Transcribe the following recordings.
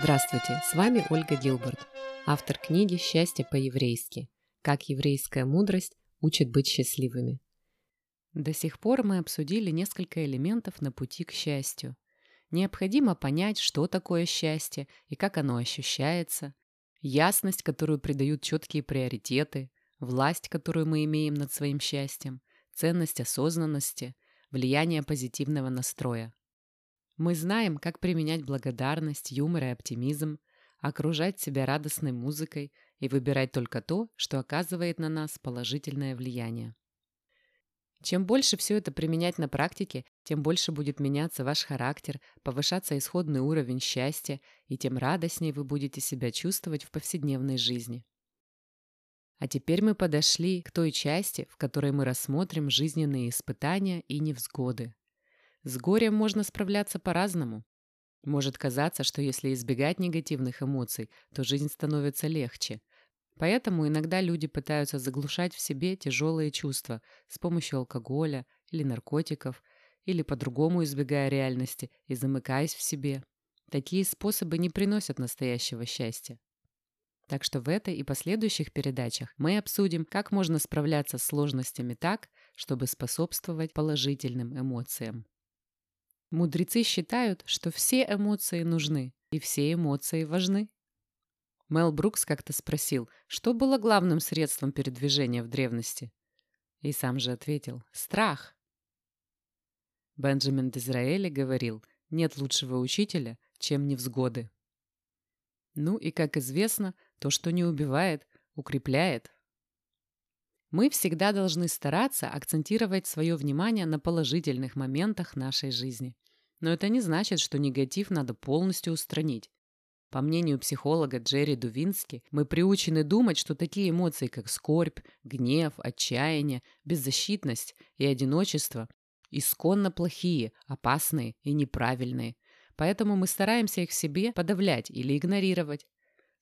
Здравствуйте, с вами Ольга Гилберт, автор книги «Счастье по-еврейски. Как еврейская мудрость учит быть счастливыми». До сих пор мы обсудили несколько элементов на пути к счастью. Необходимо понять, что такое счастье и как оно ощущается, ясность, которую придают четкие приоритеты, власть, которую мы имеем над своим счастьем, ценность осознанности, влияние позитивного настроя. Мы знаем, как применять благодарность, юмор и оптимизм, окружать себя радостной музыкой и выбирать только то, что оказывает на нас положительное влияние. Чем больше все это применять на практике, тем больше будет меняться ваш характер, повышаться исходный уровень счастья, и тем радостнее вы будете себя чувствовать в повседневной жизни. А теперь мы подошли к той части, в которой мы рассмотрим жизненные испытания и невзгоды. С горем можно справляться по-разному. Может казаться, что если избегать негативных эмоций, то жизнь становится легче. Поэтому иногда люди пытаются заглушать в себе тяжелые чувства с помощью алкоголя или наркотиков, или по-другому избегая реальности и замыкаясь в себе. Такие способы не приносят настоящего счастья. Так что в этой и последующих передачах мы обсудим, как можно справляться с сложностями так, чтобы способствовать положительным эмоциям. Мудрецы считают, что все эмоции нужны, и все эмоции важны. Мел Брукс как-то спросил, что было главным средством передвижения в древности. И сам же ответил – страх. Бенджамин Дизраэли говорил, нет лучшего учителя, чем невзгоды. Ну и, как известно, то, что не убивает, укрепляет. Мы всегда должны стараться акцентировать свое внимание на положительных моментах нашей жизни. Но это не значит, что негатив надо полностью устранить. По мнению психолога Джерри Дувински, мы приучены думать, что такие эмоции, как скорбь, гнев, отчаяние, беззащитность и одиночество исконно плохие, опасные и неправильные. Поэтому мы стараемся их в себе подавлять или игнорировать.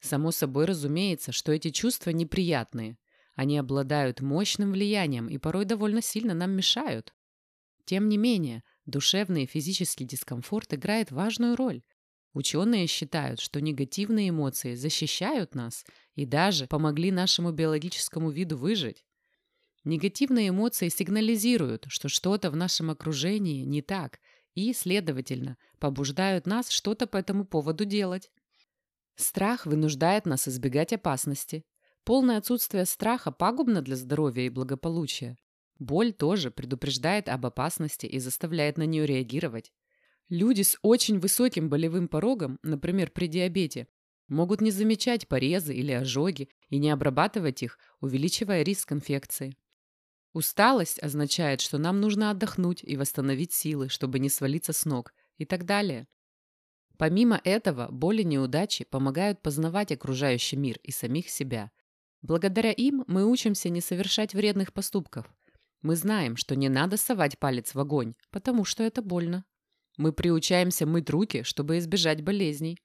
Само собой разумеется, что эти чувства неприятные, они обладают мощным влиянием и порой довольно сильно нам мешают. Тем не менее, душевный и физический дискомфорт играет важную роль. Ученые считают, что негативные эмоции защищают нас и даже помогли нашему биологическому виду выжить. Негативные эмоции сигнализируют, что что-то в нашем окружении не так, и, следовательно, побуждают нас что-то по этому поводу делать. Страх вынуждает нас избегать опасности, Полное отсутствие страха пагубно для здоровья и благополучия. Боль тоже предупреждает об опасности и заставляет на нее реагировать. Люди с очень высоким болевым порогом, например, при диабете, могут не замечать порезы или ожоги и не обрабатывать их, увеличивая риск инфекции. Усталость означает, что нам нужно отдохнуть и восстановить силы, чтобы не свалиться с ног и так далее. Помимо этого, боли и неудачи помогают познавать окружающий мир и самих себя. Благодаря им мы учимся не совершать вредных поступков. Мы знаем, что не надо совать палец в огонь, потому что это больно. Мы приучаемся мыть руки, чтобы избежать болезней.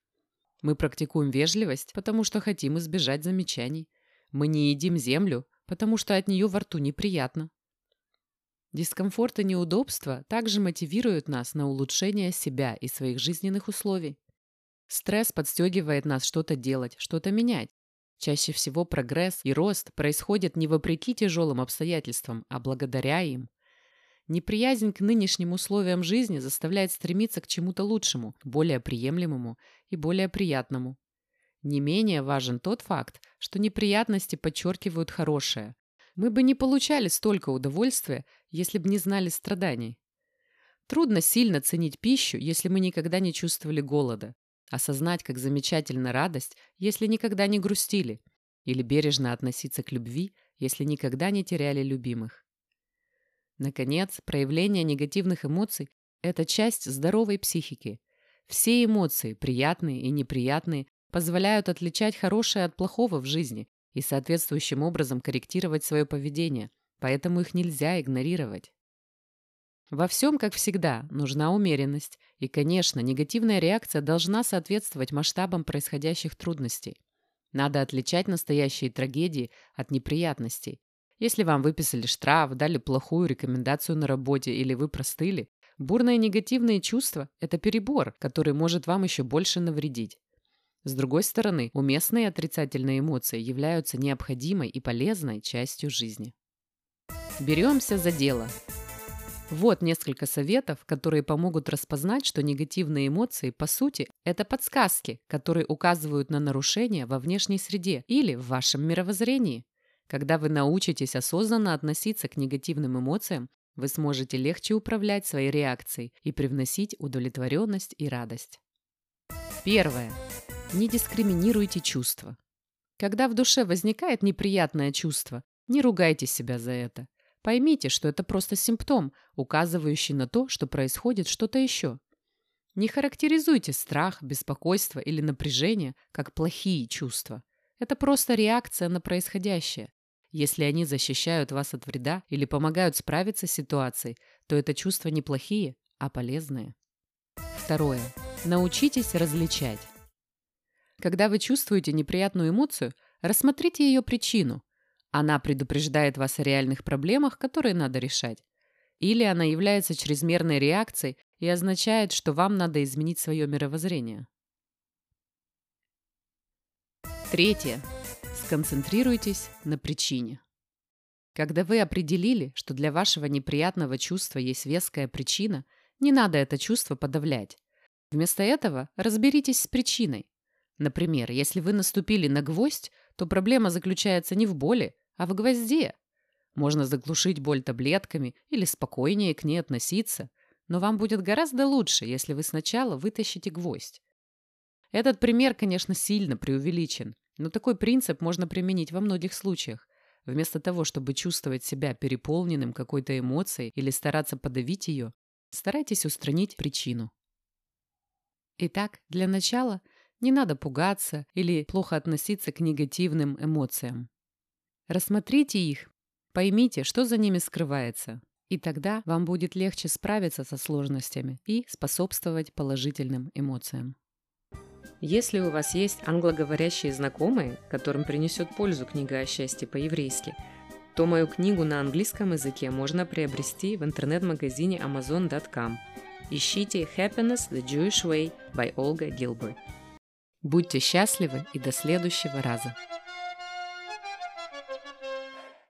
Мы практикуем вежливость, потому что хотим избежать замечаний. Мы не едим землю, потому что от нее во рту неприятно. Дискомфорт и неудобства также мотивируют нас на улучшение себя и своих жизненных условий. Стресс подстегивает нас что-то делать, что-то менять. Чаще всего прогресс и рост происходят не вопреки тяжелым обстоятельствам, а благодаря им. Неприязнь к нынешним условиям жизни заставляет стремиться к чему-то лучшему, более приемлемому и более приятному. Не менее важен тот факт, что неприятности подчеркивают хорошее. Мы бы не получали столько удовольствия, если бы не знали страданий. Трудно сильно ценить пищу, если мы никогда не чувствовали голода. Осознать, как замечательна радость, если никогда не грустили, или бережно относиться к любви, если никогда не теряли любимых. Наконец, проявление негативных эмоций – это часть здоровой психики. Все эмоции, приятные и неприятные, позволяют отличать хорошее от плохого в жизни и соответствующим образом корректировать свое поведение, поэтому их нельзя игнорировать. Во всем, как всегда, нужна умеренность, и, конечно, негативная реакция должна соответствовать масштабам происходящих трудностей. Надо отличать настоящие трагедии от неприятностей. Если вам выписали штраф, дали плохую рекомендацию на работе или вы простыли, Бурные негативные чувства – это перебор, который может вам еще больше навредить. С другой стороны, уместные отрицательные эмоции являются необходимой и полезной частью жизни. Беремся за дело. Вот несколько советов, которые помогут распознать, что негативные эмоции, по сути, это подсказки, которые указывают на нарушения во внешней среде или в вашем мировоззрении. Когда вы научитесь осознанно относиться к негативным эмоциям, вы сможете легче управлять своей реакцией и привносить удовлетворенность и радость. Первое. Не дискриминируйте чувства. Когда в душе возникает неприятное чувство, не ругайте себя за это. Поймите, что это просто симптом, указывающий на то, что происходит что-то еще. Не характеризуйте страх, беспокойство или напряжение как плохие чувства. Это просто реакция на происходящее. Если они защищают вас от вреда или помогают справиться с ситуацией, то это чувства не плохие, а полезные. Второе. Научитесь различать. Когда вы чувствуете неприятную эмоцию, рассмотрите ее причину. Она предупреждает вас о реальных проблемах, которые надо решать. Или она является чрезмерной реакцией и означает, что вам надо изменить свое мировоззрение. Третье. Сконцентрируйтесь на причине. Когда вы определили, что для вашего неприятного чувства есть веская причина, не надо это чувство подавлять. Вместо этого разберитесь с причиной. Например, если вы наступили на гвоздь, то проблема заключается не в боли, а в гвозде. Можно заглушить боль таблетками или спокойнее к ней относиться, но вам будет гораздо лучше, если вы сначала вытащите гвоздь. Этот пример, конечно, сильно преувеличен, но такой принцип можно применить во многих случаях. Вместо того, чтобы чувствовать себя переполненным какой-то эмоцией или стараться подавить ее, старайтесь устранить причину. Итак, для начала не надо пугаться или плохо относиться к негативным эмоциям. Рассмотрите их, поймите, что за ними скрывается, и тогда вам будет легче справиться со сложностями и способствовать положительным эмоциям. Если у вас есть англоговорящие знакомые, которым принесет пользу книга о счастье по-еврейски, то мою книгу на английском языке можно приобрести в интернет-магазине amazon.com. Ищите Happiness the Jewish Way by Olga Gilbert. Будьте счастливы и до следующего раза!